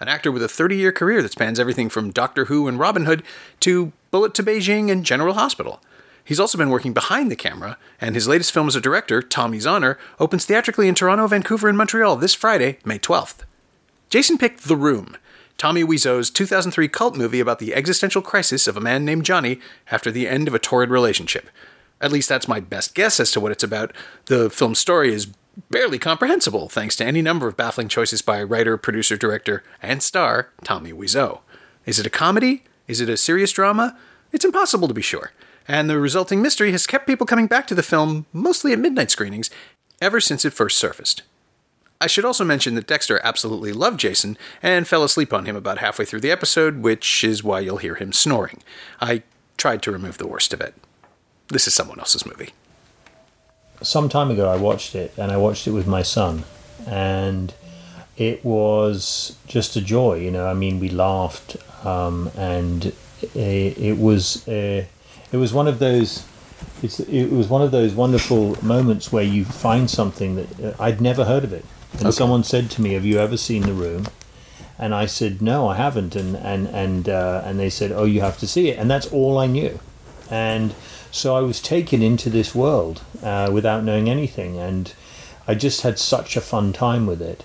an actor with a 30 year career that spans everything from Doctor Who and Robin Hood to Bullet to Beijing and General Hospital. He's also been working behind the camera, and his latest film as a director, Tommy's Honor, opens theatrically in Toronto, Vancouver, and Montreal this Friday, May 12th. Jason picked The Room, Tommy Wiseau's 2003 cult movie about the existential crisis of a man named Johnny after the end of a torrid relationship. At least that's my best guess as to what it's about. The film's story is barely comprehensible, thanks to any number of baffling choices by writer, producer, director, and star Tommy Wiseau. Is it a comedy? Is it a serious drama? It's impossible to be sure. And the resulting mystery has kept people coming back to the film, mostly at midnight screenings, ever since it first surfaced. I should also mention that Dexter absolutely loved Jason and fell asleep on him about halfway through the episode, which is why you'll hear him snoring. I tried to remove the worst of it. This is someone else's movie. Some time ago I watched it and I watched it with my son. And it was just a joy you know I mean we laughed um, and it, it was uh, it was one of those it's, it was one of those wonderful moments where you find something that uh, I'd never heard of it. And Okay. someone said to me have you ever seen the room? And I said no I haven't. And and and uh, and they said oh you have to see it. And that's all I knew and so I was taken into this world uh, without knowing anything, and I just had such a fun time with it.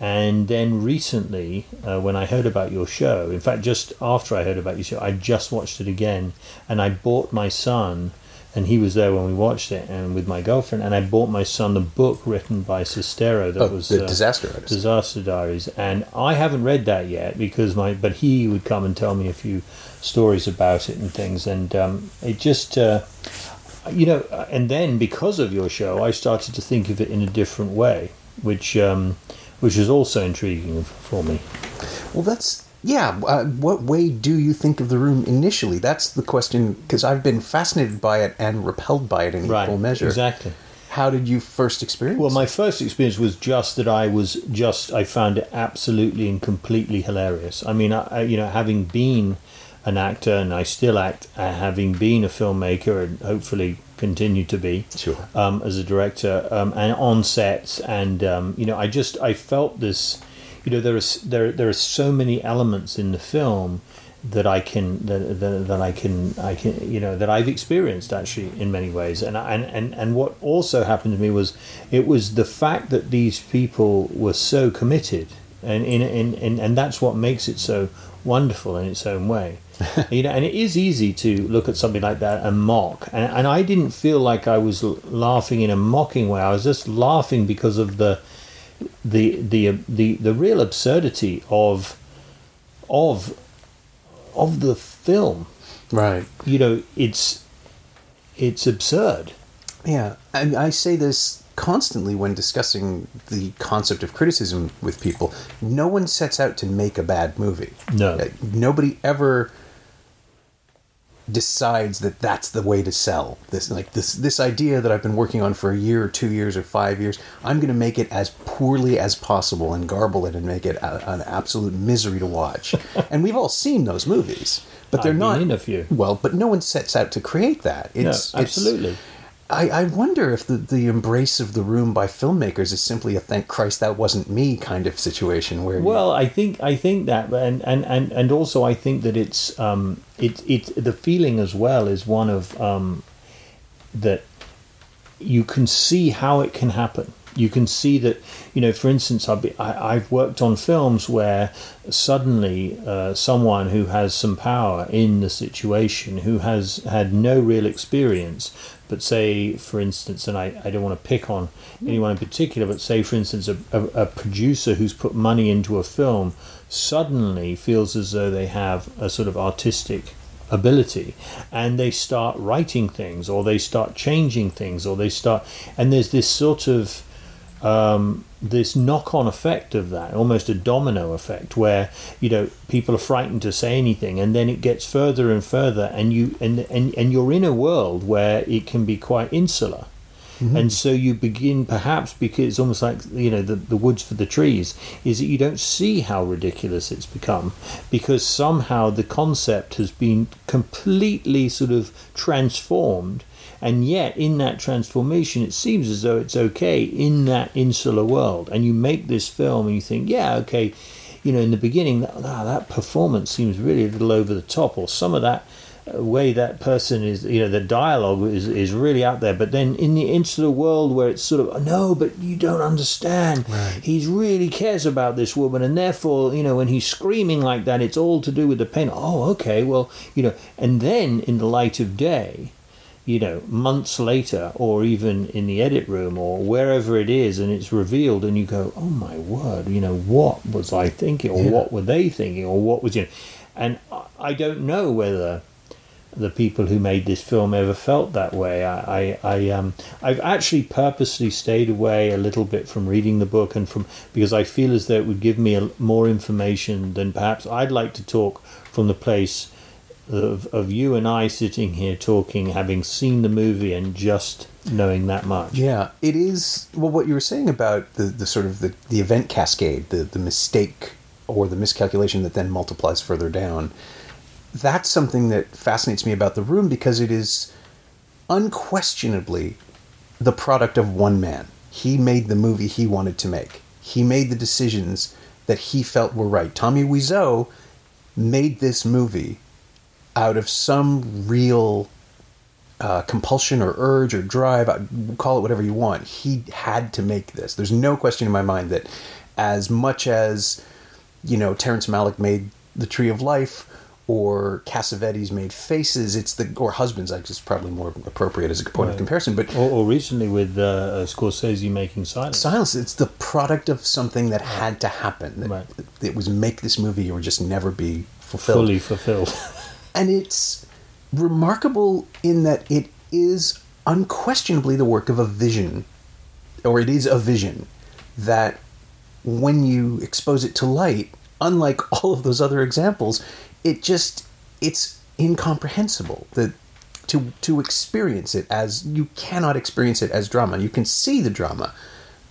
And then recently, uh, when I heard about your show, in fact, just after I heard about your show, I just watched it again, and I bought my son, and he was there when we watched it, and with my girlfriend, and I bought my son the book written by Sestero that Oh, was the uh, Disaster Artist. Disaster Diaries, and I haven't read that yet because my but he would come and tell me a few stories about it and things, and um, it just uh, you know, and then because of your show, I started to think of it in a different way, which um, which is also intriguing for me. Well, that's yeah. Uh, what way do you think of the room initially? That's the question because I've been fascinated by it and repelled by it in equal measure. exactly. How did you first experience? Well, my first experience was just that I was just I found it absolutely and completely hilarious. I mean, I, I- you know, having been an actor and I still act, uh, having been a filmmaker and hopefully continue to be Sure. um, as a director um, and on sets, and um, you know, I just I felt this. You know, there is there there are so many elements in the film that I can that, that, that I can I can you know that I've experienced actually in many ways. And I- and and and what also happened to me was it was the fact that these people were so committed and in in, in and that's what makes it so wonderful in its own way. You know and it is easy to look at something like that and mock. And, and I didn't feel like I was laughing in a mocking way. I was just laughing because of the the the the, the real absurdity of of of the film right. you know it's it's absurd Yeah, I, I say this constantly when discussing the concept of criticism with people. No one sets out to make a bad movie. No. Uh, nobody ever decides that that's the way to sell this like this this idea that I've been working on for a year or 2 years or 5 years I'm going to make it as poorly as possible and garble it and make it a, an absolute misery to watch. And we've all seen those movies but they're I've not in a few. well but no one sets out to create that. It's no, it's- absolutely I, I wonder if the, the embrace of the room by filmmakers is simply a thank Christ that wasn't me kind of situation where you- Well, I think I think that, and and and, and also I think that it's um it it the feeling as well is one of um that you can see how it can happen. You can see that, you know, for instance, I've, I, I've worked on films where suddenly uh, someone who has some power in the situation, who has had no real experience, but say, for instance, and I, I don't want to pick on anyone in particular, but say, for instance, a, a, a producer who's put money into a film suddenly feels as though they have a sort of artistic ability and they start writing things or they start changing things or they start and there's this sort of um, this knock-on effect of that, almost a domino effect, where you know people are frightened to say anything, and then it gets further and further, and you and and, and you're in a world where it can be quite insular. Mm-hmm. And so you begin, perhaps because it's almost like you know the, the woods for the trees, is that you don't see how ridiculous it's become because somehow the concept has been completely sort of transformed and yet, in that transformation, it seems as though it's okay in that insular world. And you make this film and you think, yeah, okay, you know, in the beginning, that, ah, that performance seems really a little over the top, or some of that uh, way that person is, you know, the dialogue is, is really out there. But then in the insular world where it's sort of, no, but you don't understand. Right. He really cares about this woman. And therefore, you know, when he's screaming like that, it's all to do with the pain. Oh, okay, well, you know, and then in the light of day, you know, months later, or even in the edit room, or wherever it is, and it's revealed, and you go, "Oh my word!" You know, what was I thinking, or yeah. what were they thinking, or what was you know? And I don't know whether the people who made this film ever felt that way. I, I, I um, I've actually purposely stayed away a little bit from reading the book, and from because I feel as though it would give me a, more information than perhaps I'd like to talk from the place of, of you and I sitting here talking, having seen the movie and just knowing that much. Yeah, it is. Well, what you were saying about the, the sort of the, the event cascade, the, the mistake or the miscalculation that then multiplies further down, that's something that fascinates me about the room because it is unquestionably the product of one man. He made the movie he wanted to make. He made the decisions that he felt were right. Tommy Wiseau made this movie out of some real uh, compulsion or urge or drive, uh, call it whatever you want, he had to make this. There's no question in my mind that as much as, you know, Terrence Malick made The Tree of Life or Cassavetes made Faces, it's the, or Husbands, I guess probably more appropriate as a point right. of comparison, but. Or, or recently with uh, Scorsese making Silence. Silence, it's the product of something that had to happen. That, right. It was make this movie or just never be fulfilled. Fully fulfilled. And it's remarkable in that it is unquestionably the work of a vision, or it is a vision that when you expose it to light, unlike all of those other examples, it just it's incomprehensible that to to experience it as you cannot experience it as drama. You can see the drama,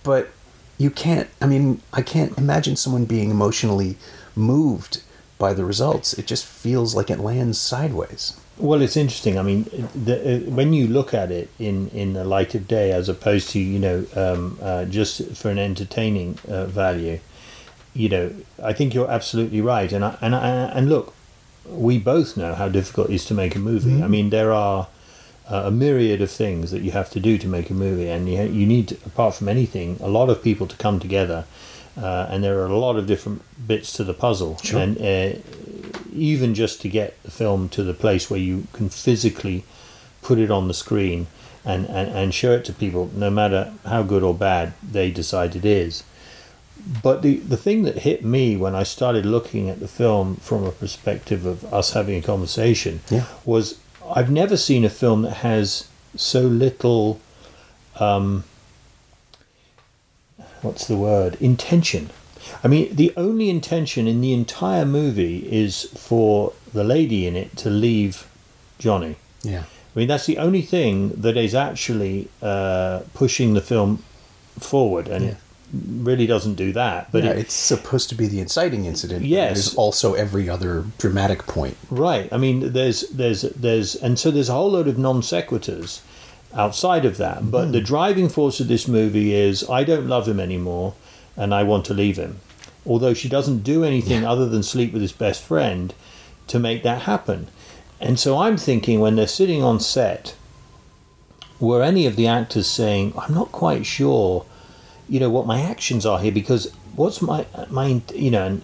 but you can't I mean, I can't imagine someone being emotionally moved by the results. It just feels like it lands sideways. Well, it's interesting. I mean, the, uh, when you look at it in, in the light of day, as opposed to you know um, uh, just for an entertaining uh, value, you know, I think you're absolutely right. And I, and I, and look, we both know how difficult it is to make a movie. Mm-hmm. I mean, there are uh, a myriad of things that you have to do to make a movie, and you you need, apart from anything, a lot of people to come together uh, and there are a lot of different bits to the puzzle. Sure. And uh, even just to get the film to the place where you can physically put it on the screen and, and, and show it to people, no matter how good or bad they decide it is. But the, the thing that hit me when I started looking at the film from a perspective of us having a conversation yeah. was I've never seen a film that has so little. Um, what's the word? Intention. I mean the only intention in the entire movie is for the lady in it to leave johnny. Yeah. I mean that's the only thing that is actually uh, pushing the film forward and yeah. it really doesn't do that but yeah, it, it's supposed to be the inciting incident yes. there's also every other dramatic point. Right. I mean there's there's there's and so there's a whole load of non sequiturs outside of that. But mm. the driving force of this movie is I don't love him anymore and I want to leave him. Although she doesn't do anything yeah. other than sleep with his best friend to make that happen. And so I'm thinking when they're sitting on set, were any of the actors saying, I'm not quite sure, you know, what my actions are here because what's my, my you know,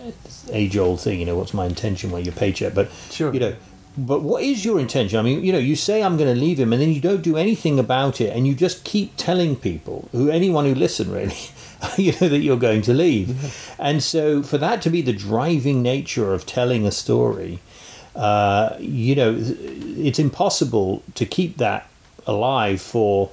age old thing, you know, what's my intention when your paycheck, but, sure. you know, but what is your intention? I mean, you know, you say I'm going to leave him, and then you don't do anything about it, and you just keep telling people, who anyone who listen really, you know, that you're going to leave. Mm-hmm. And so, for that to be the driving nature of telling a story, uh, you know, it's impossible to keep that alive for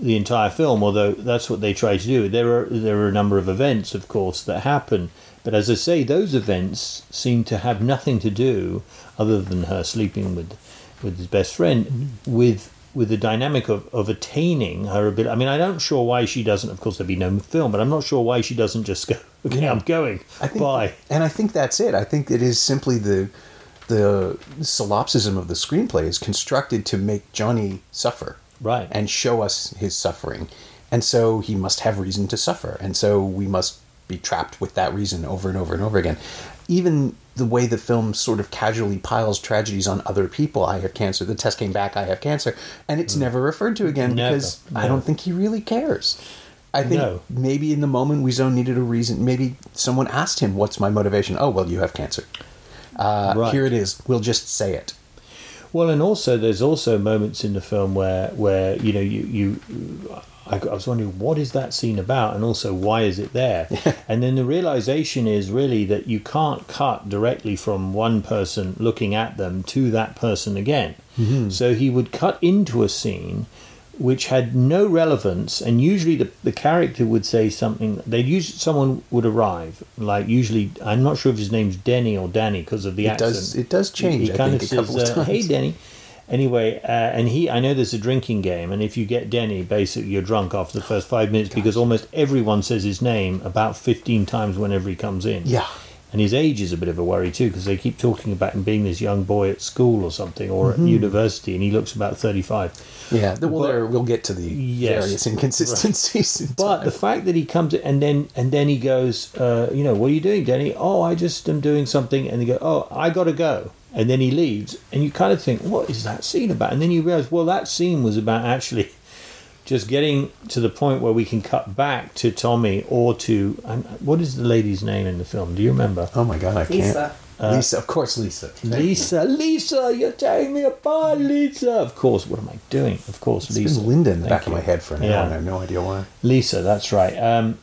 the entire film. Although that's what they try to do. There are there are a number of events, of course, that happen. But as I say, those events seem to have nothing to do, other than her sleeping with with his best friend, mm-hmm. with with the dynamic of, of attaining her ability. I mean, I don't sure why she doesn't. Of course, there'd be no film, but I'm not sure why she doesn't just go. Okay, Yeah. I'm going. I think, Bye. and I think that's it. I think it is simply the the solipsism of the screenplay is constructed to make Johnny suffer, Right. and show us his suffering, and so he must have reason to suffer, and so we must be trapped with that reason over and over and over again. Even the way the film sort of casually piles tragedies on other people. I have cancer. The test came back. I have cancer, and it's never referred to again Mm. Never, because I don't think he really cares. I think No. maybe in the moment Wiseau needed a reason. Maybe someone asked him, "What's my motivation?" Oh, well, you have cancer. Uh, Right. Here it is. We'll just say it. Well, and also there's also moments in the film where where you know you you I, I was wondering what is that scene about, and also why is it there? and then the realization is really that you can't cut directly from one person looking at them to that person again. So he would cut into a scene which had no relevance, and usually the, the character would say something. They'd use someone would arrive, like usually I'm not sure if his name's Denny or Danny because of the It accent. does. It does change. He I kind think of a says, uh, times. "Hey, Denny." Anyway, uh, and he, I know there's a drinking game, and if you get Denny, basically you're drunk after the first five minutes because almost everyone says his name about 15 times whenever he comes in. Yeah. And his age is a bit of a worry too because they keep talking about him being this young boy at school or something or Mm-hmm. at university, and he looks about 35. Yeah. Well, But- there we'll get to the Yes. various inconsistencies. in But the fact that he comes and then and then he goes, uh, you know, what are you doing, Denny? Oh, I just am doing something. And they go, oh, I got to go. And then he leaves, and you kind of think, what is that scene about? And then you realize, well, that scene was about actually just getting to the point where we can cut back to Tommy or to what is the lady's name in the film? Do you remember? oh my god, I can't. Lisa. Lisa, of course, Lisa. Lisa, Lisa, you're tearing me apart, Lisa. Of course, what am I doing? Of course, It's Lisa. been Linda in the Thank back of my head for an Yeah. hour, and I have no idea why. Lisa, that's right. Um,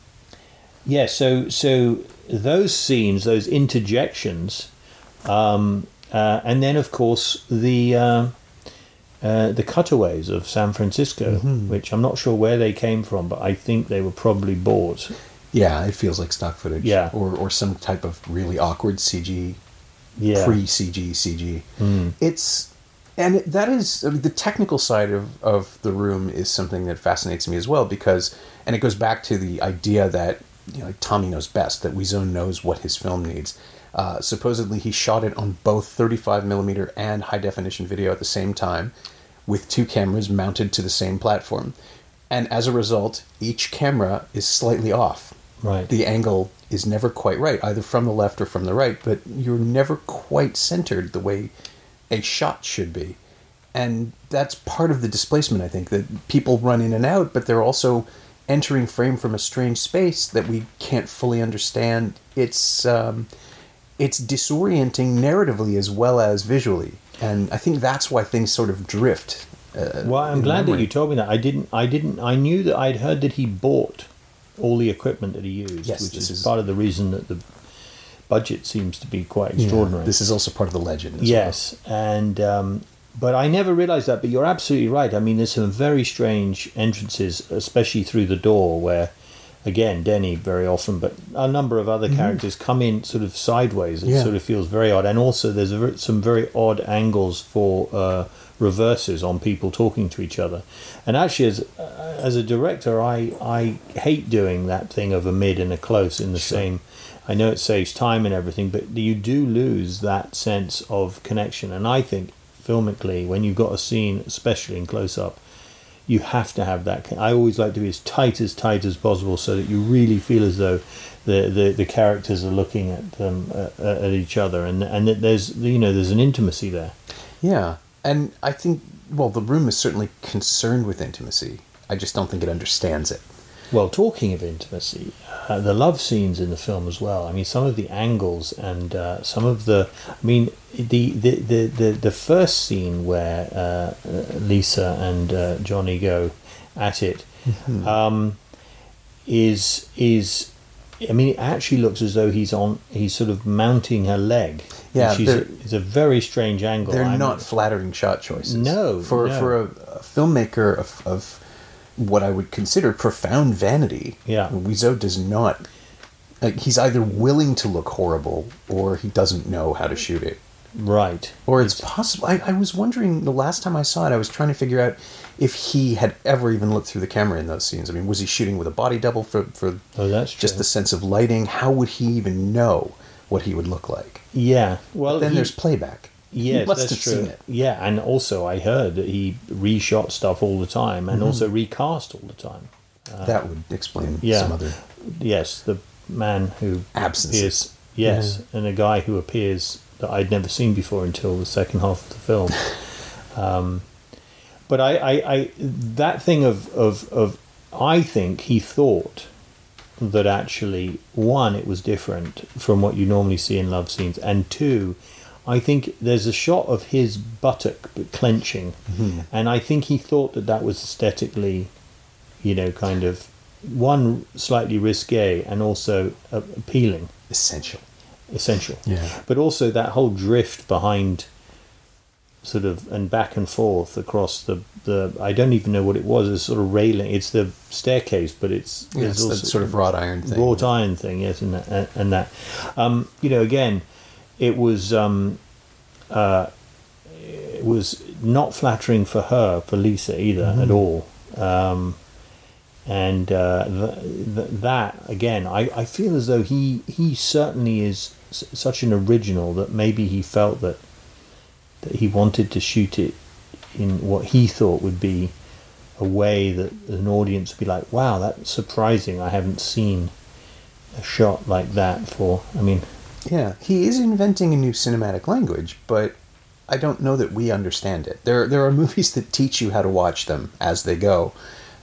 yeah, so so those scenes, those interjections, um, uh, and then of course the uh, uh, the cutaways of San Francisco, which I'm not sure where they came from, but I think they were probably bought. Yeah, it feels like stock footage. Yeah. Or or some type of really awkward CG Yeah, pre CG CG. Mm. It's and that is I mean, the technical side of, of the room is something that fascinates me as well because and it goes back to the idea that you know Tommy knows best that Wiseau knows what his film needs. Uh, supposedly he shot it on both 35 millimeter and high definition video at the same time with two cameras mounted to the same platform and as a result each camera is slightly off right. the angle is never quite right, either from the left or from the right, but you're never quite centered the way a shot should be. And that's part of the displacement, I think, that people run in and out, but they're also entering frame from a strange space that we can't fully understand. It's um, it's disorienting narratively as well as visually, and I think that's why things sort of drift. Uh, Well, I'm glad that you told me that. I didn't. I didn't. I knew that I'd heard that he bought all the equipment that he used, Yes, which is, is- part of the reason that the budget seems to be quite Yeah, extraordinary. This is also part of the legend. As yes, and um, but I never realised that. But you're absolutely right. I mean, there's some very strange entrances, especially through the door, where again Denny very often, but a number of other characters come in sort of sideways. It Mm-hmm. Yeah. sort of feels very odd, and also there's a, some very odd angles for. Uh, reverses on people talking to each other and actually as uh, as a director i i hate doing that thing of a mid and a close in the same i know it saves time and everything but you do lose that sense of connection and i think filmically when you've got a scene especially in close up you have to have that i always like to be as tight as tight as possible so that you really feel as though the, the, the characters are looking at them uh, uh, at each other and and that there's you know there's an intimacy there Yeah, and I think well, the room is certainly concerned with intimacy. I just don't think it understands it. Well, talking of intimacy, uh, the love scenes in the film as well. I mean, some of the angles and uh, some of the. I mean, the the the the, the first scene where uh, uh, Lisa and uh, Johnny go at it um, is is. I mean, it actually looks as though he's on. He's sort of mounting her leg. Yeah, it's a very strange angle. They're I'm- not flattering shot choices. No, for no. for a, a filmmaker of, of what I would consider profound vanity. Yeah. Wiseau does not. Like, he's either willing to look horrible or he doesn't know how to shoot it. Right. Or it's possible. I, I was wondering the last time I saw it, I was trying to figure out if he had ever even looked through the camera in those scenes. I mean, was he shooting with a body double for, for Oh, that's just true. the sense of lighting? How would he even know what he would look like? Yeah. Well, then he- there's playback. Must that's true. Yeah, and also I heard that he reshot stuff all the time and also recast all the time. that would explain Uh, Yeah. some other Yes, the man who Absences. appears. Yes, and a guy who appears that I'd never seen before until the second half of the film. um, but I, I, I, that thing of, of, of, I think he thought that actually one, it was different from what you normally see in love scenes, and two, I think there's a shot of his buttock clenching, and I think he thought that that was aesthetically, you know, kind of one slightly risque and also uh, appealing, essential. essential. Yeah. But also that whole drift behind, sort of, and back and forth across the the. I don't even know what it was. It's sort of railing. It's the staircase, but it's Yeah, it's also- sort of wrought iron thing. wrought iron thing, yes, and that, and that, um, you know, again, it was um, uh, it was not flattering for her, for Lisa either at all, um, and uh, th- th- that again, I, I feel as though he he certainly is s- such an original that maybe he felt that that he wanted to shoot it in what he thought would be a way that an audience would be like, wow, that's surprising. I haven't seen a shot like that for. I mean, Yeah, he is inventing a new cinematic language, but I don't know that we understand it. There, there are movies that teach you how to watch them as they go.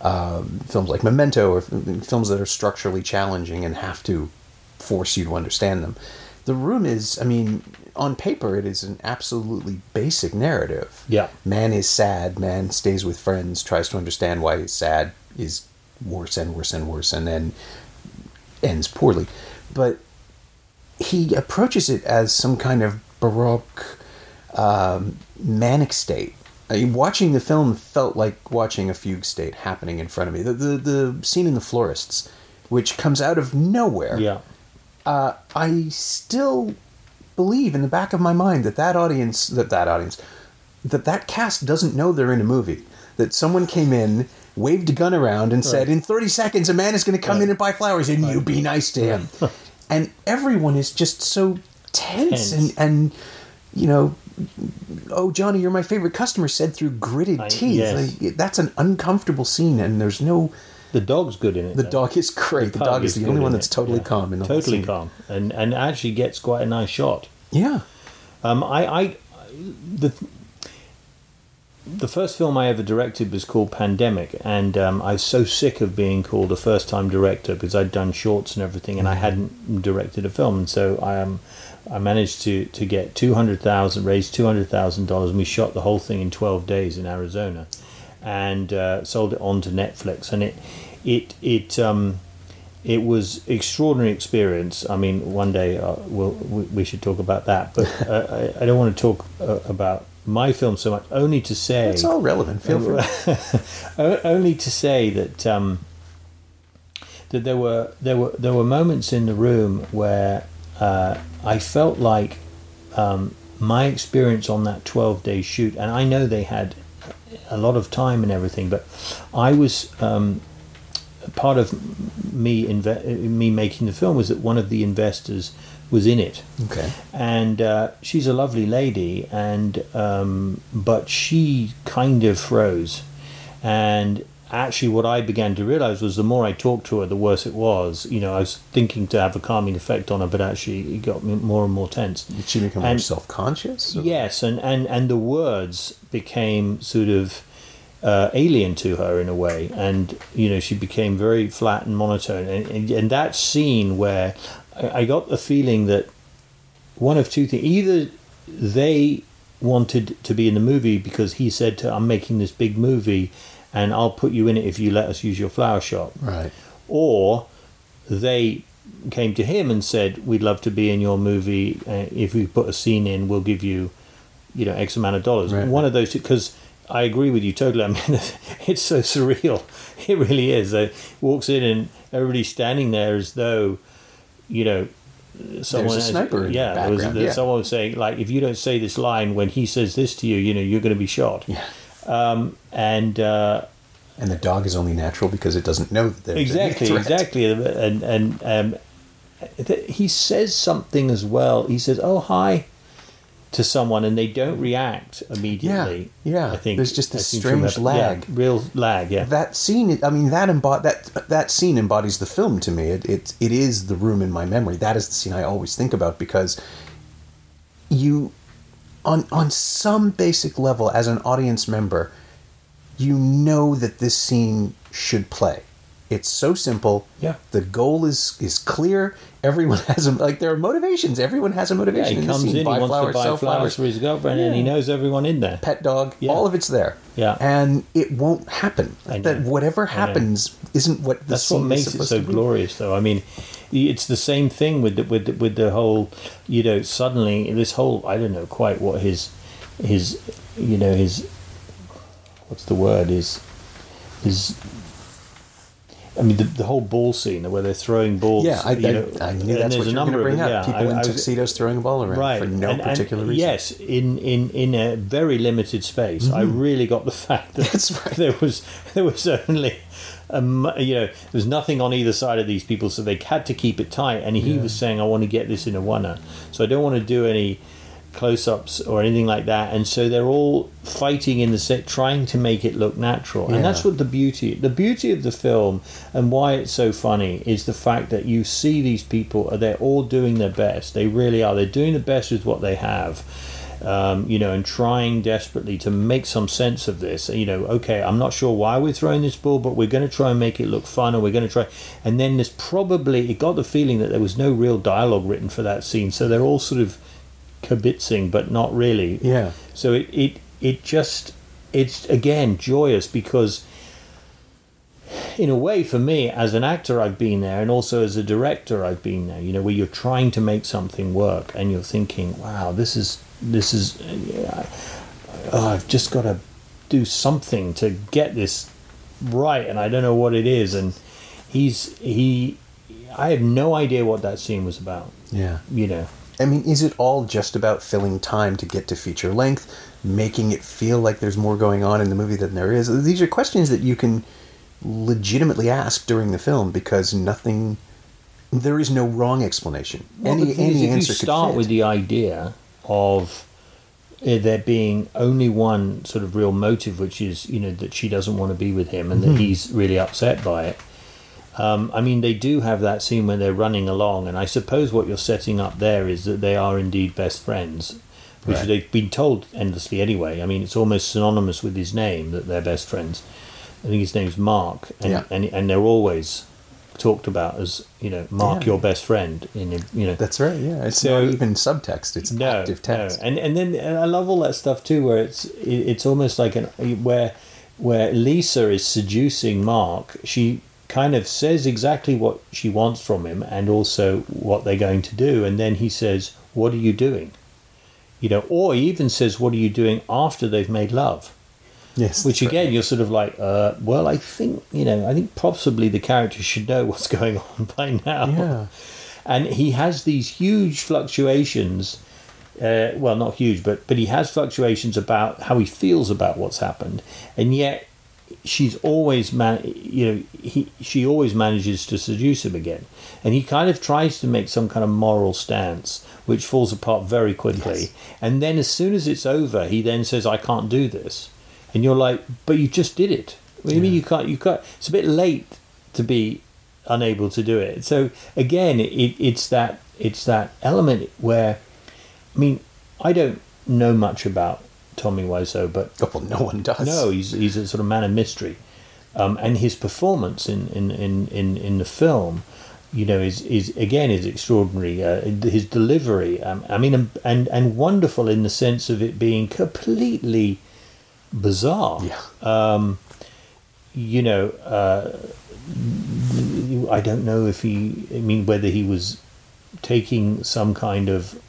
Um, films like Memento, or films that are structurally challenging and have to force you to understand them. The Room is, I mean, on paper, it is an absolutely basic narrative. Yeah. Man is sad, man stays with friends, tries to understand why he's sad, is worse and worse and worse, and then ends poorly. But he approaches it as some kind of baroque um, manic state. I mean, watching the film felt like watching a fugue state happening in front of me. The, the the scene in the florists, which comes out of nowhere. yeah, Uh, I still believe in the back of my mind that that audience, that that audience, that that cast doesn't know they're in a movie. That someone came in, waved a gun around, and said, "In thirty seconds, a man is going to come in and buy flowers, and you be nice to him." and everyone is just so tense, Tense. and and you know. Oh, Johnny, you're my favorite customer. Said through gritted I- teeth. yes. Like, that's an uncomfortable scene, and there's no. the dog's good in it. The though. dog is great. The, pug dog is the only one that's totally yeah. calm in the whole totally calm, and and actually gets quite a nice shot. Yeah. Um, I, I, the, the first film I ever directed was called Pandemic, and um, I was so sick of being called a first-time director because I'd done shorts and everything, and I hadn't directed a film, and so I um, I managed to to get two hundred thousand, raised two hundred thousand dollars, and we shot the whole thing in twelve days in Arizona, and uh, sold it on to Netflix, and it it it um, it was extraordinary experience. I mean, one day uh, we'll, we, we should talk about that, but uh, I, I don't want to talk uh, about my film so much. Only to say, It's all relevant. Feel free. Only to say that um, that there were there were there were moments in the room where uh, I felt like um, my experience on that twelve day shoot, and I know they had a lot of time and everything, but I was um, part of me inve- me making the film was that one of the investors was in it Okay. and uh, she's a lovely lady and um, but she kind of froze and actually what i began to realize was the more i talked to her the worse it was you know i was thinking to have a calming effect on her but actually it got me more and more tense Did she become more And- self conscious? Yes, and, and, and the words became sort of uh, alien to her in a way, and you know she became very flat and monotone. And, and, and that scene where I, I got the feeling that one of two things: either they wanted to be in the movie because he said, to, "I'm making this big movie, and I'll put you in it if you let us use your flower shop," Right. or they came to him and said, "We'd love to be in your movie. Uh, if we put a scene in, we'll give you, you know, X amount of dollars." Right. One of those, because I agree with you totally. I mean, it's so surreal. It really is. It walks in and everybody's standing there as though, you know, someone. a sniper in the yeah, there was, yeah. someone was saying like, if you don't say this line when he says this to you, you know, you're going to be shot. Yeah. Um, and uh, And the dog is only natural because it doesn't know that exactly, exactly, and and um, th- he says something as well. He says, "Oh, hi." To someone and they don't react immediately. Yeah, yeah. I think There's just this I seem to strange remember- yeah, lag. real lag. Yeah, That scene, I mean, that embod- that that scene embodies the film to me. It, it it is the room in my memory. That is the scene I always think about because you, on on some basic level, as an audience member, you know that this scene should play. It's so simple. Yeah. The goal is is clear. Everyone has a like there are motivations. Everyone has a Yeah, motivation. he comes in, he wants flowers, to buy sell flowers for his girlfriend, and he knows everyone in there. pet dog, Yeah. all of it's there. Yeah. And it won't happen. That whatever happens isn't what the That's what makes it so glorious, though. I mean, it's the same thing with the, with the, with the whole, you know, suddenly this whole I don't know quite what his his you know his what's the word is his. I mean, the, the whole ball scene where they're throwing balls. Yeah, I, know, I knew that's what a you were going number to bring up. yeah. People I- in tuxedos throwing a ball around right for no and- and particular reason. yes in in in a very limited space i really got the fact that Mm-hmm. That's right. there was there was only um, you know there was nothing on either side of these people so they had to keep it tight and he was saying i want to get this in a one so i don't want to do any close-ups or anything like that. And so they're all fighting in the set trying to make it look natural. And that's what the beauty the beauty of the film and why it's so funny is the fact that you see these people are they're all doing their best. They really are. They're doing the best with what they have um, you know and trying desperately to make some sense of this. You know okay i'm not sure why we're throwing this ball but we're going to try and make it look fun and we're going to try. And then there's probably it got the feeling that there was no real dialogue written for that scene. So they're all sort of kibitzing but not really Yeah. so it, it it just it's again joyous because in a way for me as an actor I've been there and also as a director I've been there you know where you're trying to make something work and you're thinking wow this is this is uh, oh, I've just got to do something to get this right and I don't know what it is and he's he I have no idea what that scene was about Yeah. you know I mean, is it all just about filling time to get to feature length, making it feel like there's more going on in the movie than there is? These are questions that you can legitimately ask during the film because nothing. There is no wrong explanation. Well, any the thing is, any if answer you start with the idea of uh, there being only one sort of real motive, which is you know that she doesn't want to be with him and Mm-hmm. that he's really upset by it. Um, I mean, they do have that scene when they're running along, and I suppose what you're setting up there is that they are indeed best friends, which Right. they've been told endlessly anyway. I mean, it's almost synonymous with his name that they're best friends. I think his name's Mark, and Yeah. and, and they're always talked about as you know Mark, Yeah. your best friend. In you know, That's right. Yeah, it's So- not even subtext; it's no, active text. No. And and then and I love all that stuff too, where it's it- it's almost like an where where Lisa is seducing Mark. She kind of says exactly what she wants from him, and also what they're going to do, and then he says, "What are you doing?" You know, or he even says, "What are you doing after they've made love?" Yes, Which that's right. again, you're sort of like, uh, well, I think you know, I think possibly the character should know what's going on by now Yeah. and he has these huge fluctuations. Uh, well, not huge, but but he has fluctuations about how he feels about what's happened, and yet she's always man. You know, he she always manages to seduce him again, and he kind of tries to make some kind of moral stance, which falls apart very quickly. Yes. And then as soon as it's over, he then says, "I can't do this," and you're like, "But you just did it. What do you mean you can't? You can't? It's a bit late to be unable to do it. So again, it, it's that it's that element where, I mean, I don't know much about Tommy Wiseau, but Oh, well, no one does. no, he's he's a sort of man of mystery, um, and his performance in in, in, in, in the film, you know, is is again is extraordinary. Uh, his delivery, um, I mean, and, and wonderful in the sense of it being completely bizarre Yeah. you know, uh, I don't know if he, I mean, whether he was taking some kind of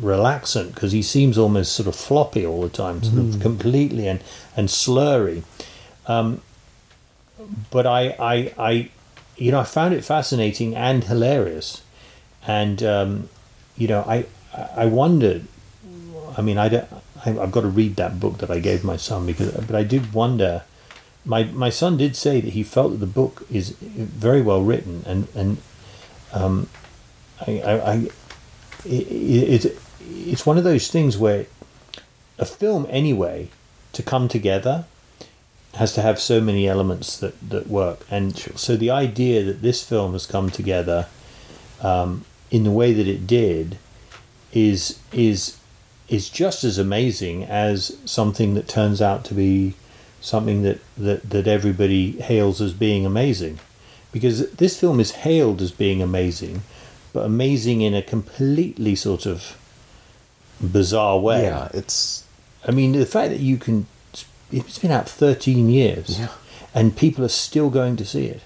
relaxant because he seems almost sort of floppy all the time, sort of completely and and slurry. Um, but I, I, I, you know, I found it fascinating and hilarious, and um, you know, I, I wondered. I mean, I don't. I- I've got to read that book that I gave my son because, but I did wonder. My my son did say that he felt that the book is very well written and and um, I, I, I it, it, it's one of those things where a film anyway to come together has to have so many elements that, that work. And so the idea that this film has come together um, in the way that it did is is is just as amazing as something that turns out to be something that, that, that everybody hails as being amazing. Because this film is hailed as being amazing but amazing in a completely sort of bizarre way Yeah, it's I mean, the fact that you can, it's been out 13 years, Yeah. and people are still going to see it,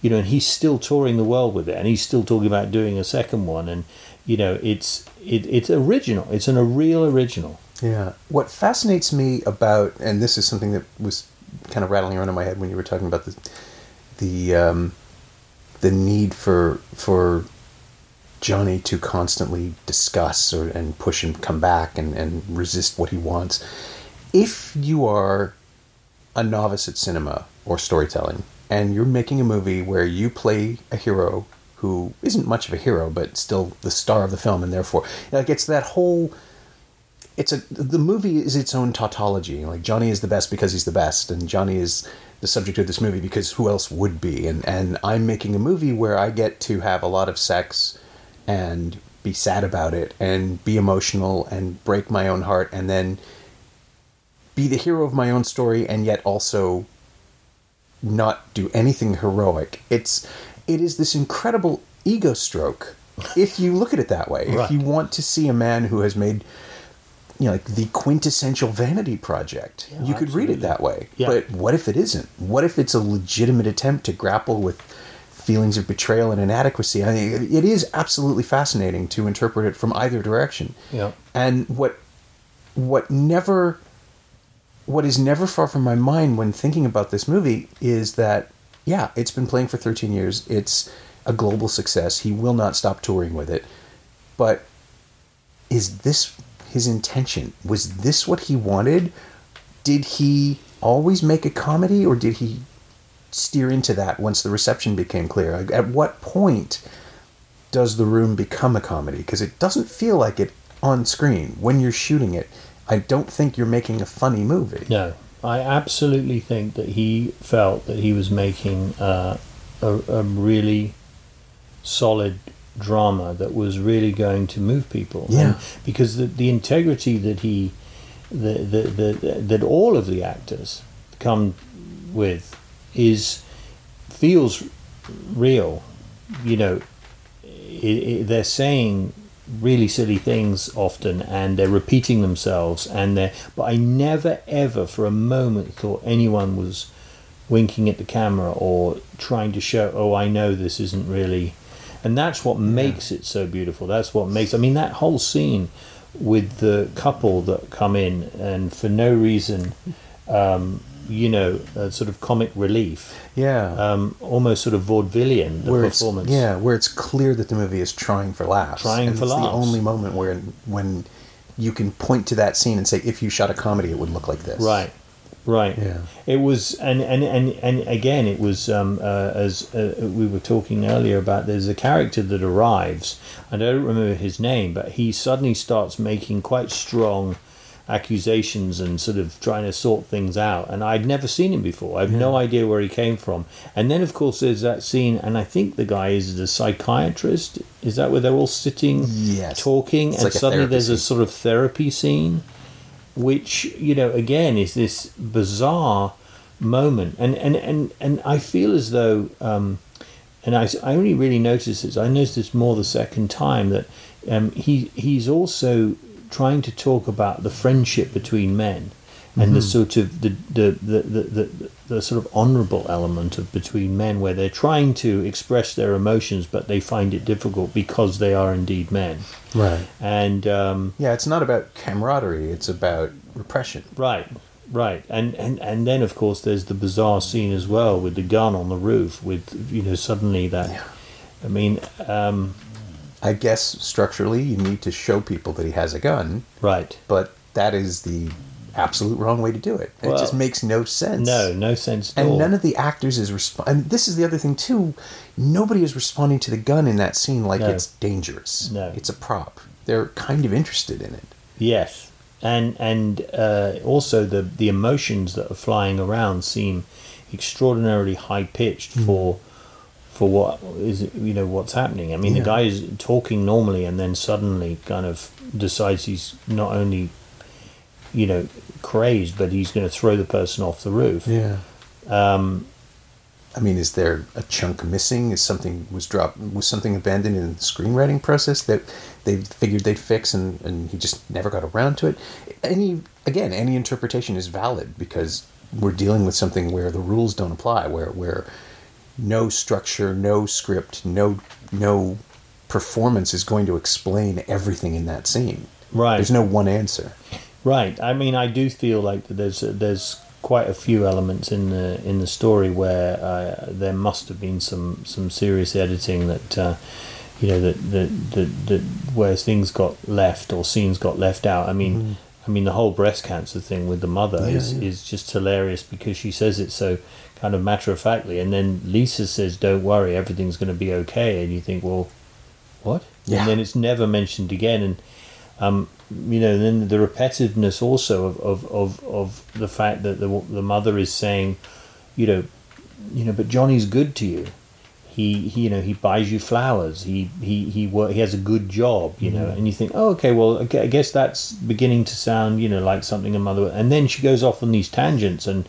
you know, and he's still touring the world with it, and he's still talking about doing a second one, and you know, it's it, it's original, it's an, a real original. Yeah. What fascinates me about, and this is something that was kind of rattling around in my head when you were talking about the the um, the need for for Johnny to constantly discuss or and push and come back and, and resist what he wants. If you are a novice at cinema or storytelling and you're making a movie where you play a hero who isn't much of a hero but still the star of the film and therefore like it's that whole it's a the movie is its own tautology. Like Johnny is the best because he's the best, and Johnny is the subject of this movie because who else would be? And and I'm making a movie where I get to have a lot of sex, and be sad about it, and be emotional, and break my own heart, and then be the hero of my own story, and yet also not do anything heroic. It's it is this incredible ego stroke. If you look at it that way, Right. if you want to see a man who has made you know, like the quintessential vanity project. Yeah, you could read it that way. Yeah. But what if it isn't? What if it's a legitimate attempt to grapple with feelings of betrayal and inadequacy? I mean, it- it is absolutely fascinating to interpret it from either direction. Yeah. And what what never what is never far from my mind when thinking about this movie is that yeah, it's been playing for 13 years. It's a global success. He will not stop touring with it. But is this his intention? Was this what he wanted? Did he always make a comedy or did he steer into that once the reception became clear? Like, At what point does the room become a comedy? Because it doesn't feel like it on screen when you're shooting it. I don't think you're making a funny movie. No, I absolutely think that he felt that he was making uh, a, a really solid drama that was really going to move people. Yeah. And because the, the integrity that he, the, the, the, that all of the actors come with is feels real. You know, i i they're saying really silly things often and they're repeating themselves and they're but I never ever for a moment thought anyone was winking at the camera or trying to show oh I know this isn't really and that's what makes it so beautiful that's what makes I mean that whole scene with the couple that come in and for no reason um, you know uh, sort of comic relief Yeah. um, almost sort of vaudevillian the where performance yeah, where it's clear that the movie is trying for laughs. Trying and for it's laughs. the only moment where when you can point to that scene and say, if you shot a comedy, it would look like this. Right, right. Yeah. It was, and and and and again, it was um, uh, as uh, we were talking earlier about. There's a character that arrives, and I don't remember his name, but he suddenly starts making quite strong accusations and sort of trying to sort things out. And I'd never seen him before. I have no idea where he came from. And then, of course, there's that scene, and I think the guy is the psychiatrist. Is that where they're all sitting, Yes. talking, It's and like suddenly there's a sort of therapy scene which you know again is this bizarre moment and and and, and i feel as though um and I, I only really noticed this i noticed this more the second time that um, he he's also trying to talk about the friendship between men and the sort of the the, the, the, the the sort of honourable element of between men, where they're trying to express their emotions, but they find it difficult because they are indeed men. Right. And um, Yeah, it's not about camaraderie, it's about repression. Right, right, and and and then of course there's the bizarre scene as well with the gun on the roof. With you know suddenly that, Yeah. I mean, um, I guess structurally you need to show people that he has a gun, right? but that is the absolute wrong way to do it. it just makes no sense. No, no sense at And all. none of the actors is responding. And this is the other thing too. Nobody is responding to the gun in that scene like No. it's dangerous. No. it's a prop. They're kind of interested in it. Yes, and and uh, also the the emotions that are flying around seem extraordinarily high pitched Hmm. for for what is you know what's happening. I mean, Yeah. the guy is talking normally, and then suddenly kind of decides he's not only you know crazed, but he's going to throw the person off the roof. Yeah. Um, I mean, is there a chunk missing? Is something was dropped? Was something abandoned in the screenwriting process that they figured they'd fix, and, and he just never got around to it? Any again, any interpretation is valid because we're dealing with something where the rules don't apply, where where no structure, no script, no no performance is going to explain everything in that scene. Right. There's no one answer. Right. I mean, I do feel like there's there's quite a few elements in the in the story where uh, there must have been some some serious editing that uh, you know that that, that that where things got left or scenes got left out. I mean. I mean, the whole breast cancer thing with the mother. Yeah, is, yeah. is just hilarious because she says it so kind of matter of factly, and then Lisa says, "Don't worry, everything's going to be okay," and you think, "Well, what?" Yeah. And then it's never mentioned again, and um, you know, then the repetitiveness also of, of, of, of the fact that the the mother is saying, you know, you know, but Johnny's good to you. He, he you know he buys you flowers. He he he work, he has a good job. You know, and you think, oh okay, well okay, I guess that's beginning to sound you know like something a mother. And then she goes off on these tangents and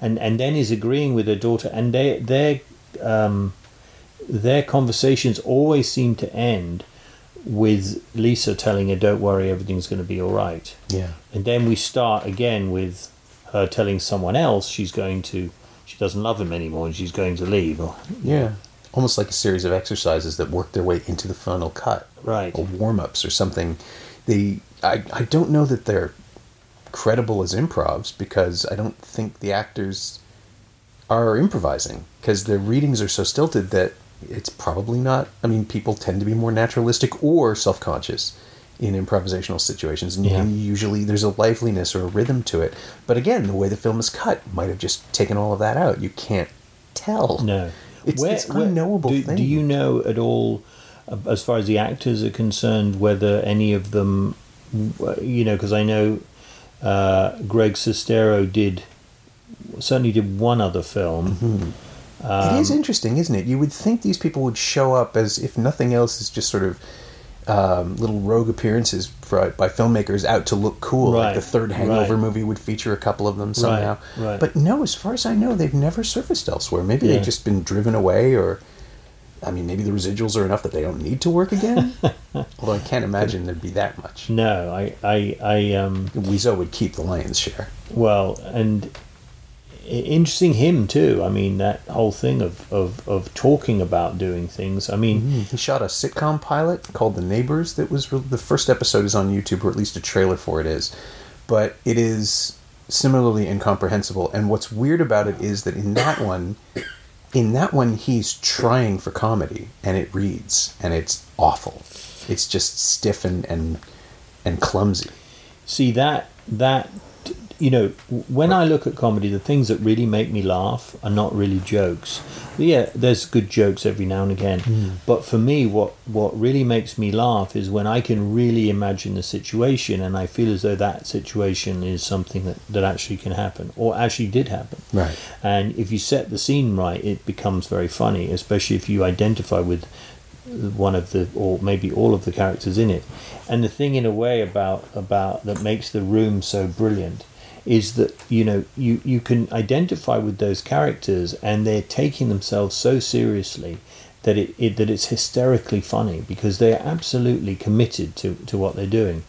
and and then is agreeing with her daughter, and they their um, their conversations always seem to end with Lisa telling her, "Don't worry, everything's going to be all right." Yeah. And then we start again with her telling someone else she's going to, she doesn't love him anymore and she's going to leave. Or, Yeah. Almost like a series of exercises that work their way into the final cut. Right. Or warm ups or something. They I, I don't know that they're credible as improvs because I don't think the actors are improvising because their readings are so stilted that it's probably not I mean people tend to be more naturalistic or self conscious in improvisational situations and Yeah. usually there's a liveliness or a rhythm to it but again the way the film is cut might have just taken all of that out you can't tell No. it's Where- where- unknowable do, thing do you know at all, as far as the actors are concerned, whether any of them, you know, because I know uh, Greg Sestero did, certainly did one other film. it is interesting, isn't it? You would think these people would show up as, if nothing else, as just sort of um, little rogue appearances for, by filmmakers out to look cool. Like the third Hangover right. movie would feature a couple of them somehow. right. But no, as far as I know, they've never surfaced elsewhere. Maybe Yeah. they've just been driven away, or I mean, maybe the residuals are enough that they don't need to work again. Although I can't imagine there'd be that much. No, I, I, I, um, Wiseau would keep the lion's share. Well, and interesting him too. I mean, that whole thing of, of, of talking about doing things. I mean, He shot a sitcom pilot called The Neighbors. That was re- the first episode is on YouTube, or at least a trailer for it is. But it is similarly incomprehensible. And what's weird about it is that in that one, in that one, he's trying for comedy, and it reads, and it's awful. It's just stiff and and, and clumsy. see that that you know when I look at comedy, the things that really make me laugh are not really jokes. Yeah, there's good jokes every now and again, hmm. but for me, what what really makes me laugh is when I can really imagine the situation and I feel as though that situation is something that that actually can happen or actually did happen. Right. And if you set the scene right, it becomes very funny, especially if you identify with one of the or maybe all of the characters in it. And the thing in a way about about that makes the room so brilliant is that you know you you can identify with those characters and they're taking themselves so seriously that it, it that it's hysterically funny because they're absolutely committed to to what they're doing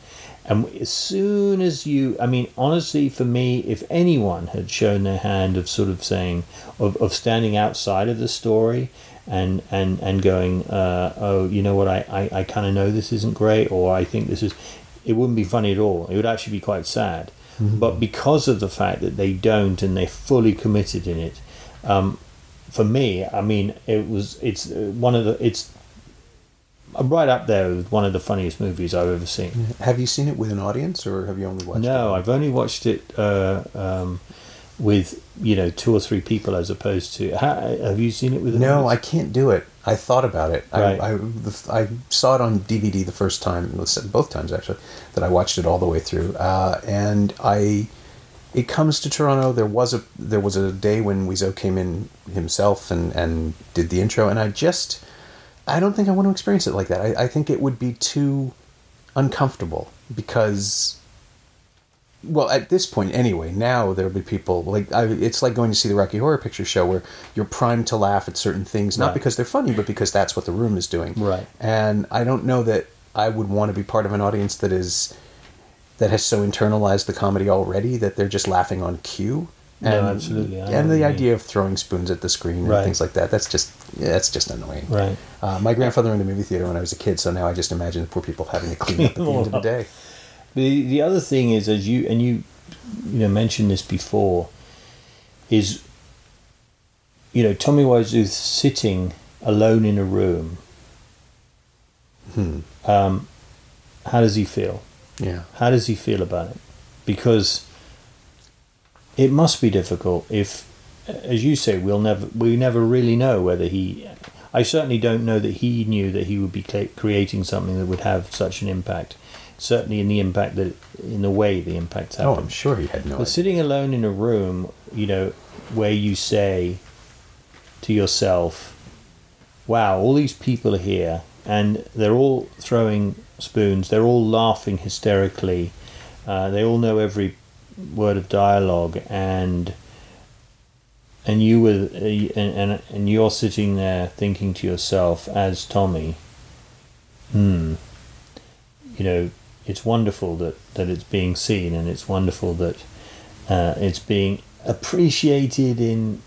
And as soon as you, I mean, honestly, for me, if anyone had shown their hand of sort of saying, of, of standing outside of the story and and and going, uh, oh, you know what, I, I, I kind of know this isn't great, or I think this is, it wouldn't be funny at all. It would actually be quite sad. But because of the fact that they don't and they're fully committed in it, um, for me, I mean, it was it's uh, one of the it's right up there with one of the funniest movies I've ever seen. Have you seen it with an audience, or have you only watched it? No, I've only watched it uh, um, with you know two or three people as opposed to. Ha, have you seen it with? an No, I can't do it. I thought about it. Right. I, I, I saw it on DVD the first time, both times actually, that I watched it all the way through. Uh, and I, it comes to Toronto. There was a there was a day when Wiseau came in himself and and did the intro, and I just, I don't think I want to experience it like that. I, I think it would be too uncomfortable because well at this point anyway now there'll be people like I, it's like going to see the rocky horror picture show where you're primed to laugh at certain things not Right. because they're funny but because that's what the room is doing Right. and i don't know that i would want to be part of an audience that is that has so internalized the comedy already that they're just laughing on cue No, and, absolutely. I and the mean. idea of throwing spoons at the screen Right. and things like that that's just yeah, that's just annoying Right. uh, my grandfather owned a movie theater when i was a kid so now i just imagine the poor people having to clean up at the end of the day The the other thing is, as you and you, you know, mentioned this before, is, you know, Tommy Wiseau sitting alone in a room. Hmm. Um, how does he feel? yeah How does he feel about it? Because it must be difficult if, as you say, we'll never we never really know whether he. I certainly don't know that he knew that he would be creating something that would have such an impact. Certainly, in the impact that, in the way the impacts oh i'm sure he had no But idea. sitting alone in a room, you know, where you say to yourself, wow, all these people are here and they're all throwing spoons, they're all laughing hysterically, uh, they all know every word of dialogue, and and you were uh, and, and and you're sitting there thinking to yourself as Tommy, hmm, you know, it's wonderful that that it's being seen, and it's wonderful that uh, it's being appreciated in.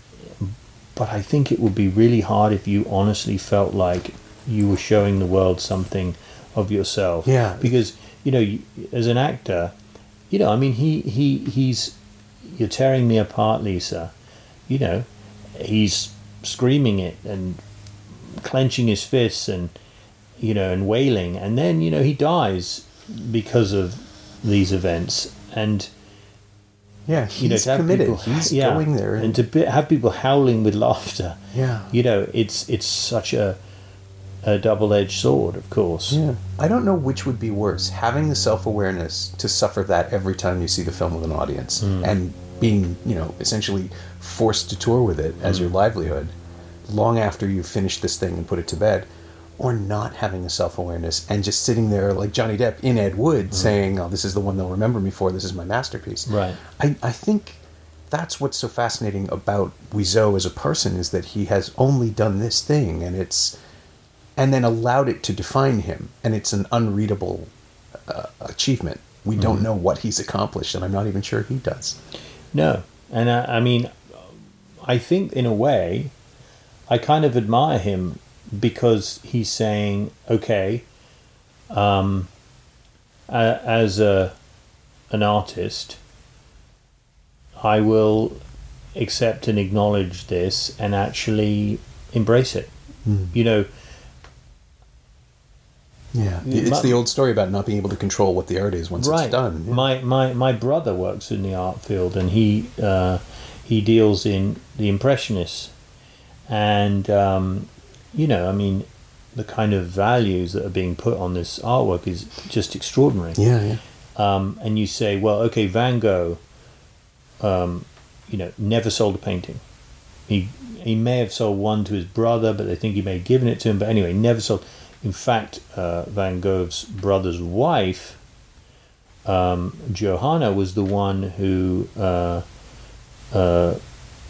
But I think it would be really hard if you honestly felt like you were showing the world something of yourself. Yeah. Because you know, you, as an actor, you know, I mean, he he he's you're tearing me apart, Lisa. You know, he's screaming it and clenching his fists and you know and wailing, and then you know he dies because of these events and Yeah, he's you know to have committed. people he's yeah, going there, and, and to be, have people howling with laughter yeah, you know it's it's such a a double-edged sword of course yeah. I don't know which would be worse: having the self-awareness to suffer that every time you see the film with an audience, Hmm. and being, you know, essentially forced to tour with it as Hmm. your livelihood, long after you've finished this thing and put it to bed, or not having the self-awareness and just sitting there like Johnny Depp in Ed Wood, saying, "Oh, this is the one they'll remember me for. This is my masterpiece." Right. I, I think that's what's so fascinating about Wiseau as a person is that he has only done this thing and it's and then allowed it to define him and it's an unreadable uh, achievement. We don't know what he's accomplished and I'm not even sure he does. no and I, I mean i think in a way i kind of admire him because he's saying okay um as a an artist i will accept and acknowledge this and actually embrace it you know Yeah, it's my- the old story about not being able to control what the art is once it's done. Yeah. My, my my brother works in the art field, and he uh, he deals in the impressionists, and um, you know, I mean, the kind of values that are being put on this artwork is just extraordinary. yeah, yeah. Um, and you say, well, okay, Van Gogh, um, you know, never sold a painting. He he may have sold one to his brother, but they think he may have given it to him. But anyway, never sold. In fact, uh, Van Gogh's brother's wife, um, Johanna, was the one who uh, uh,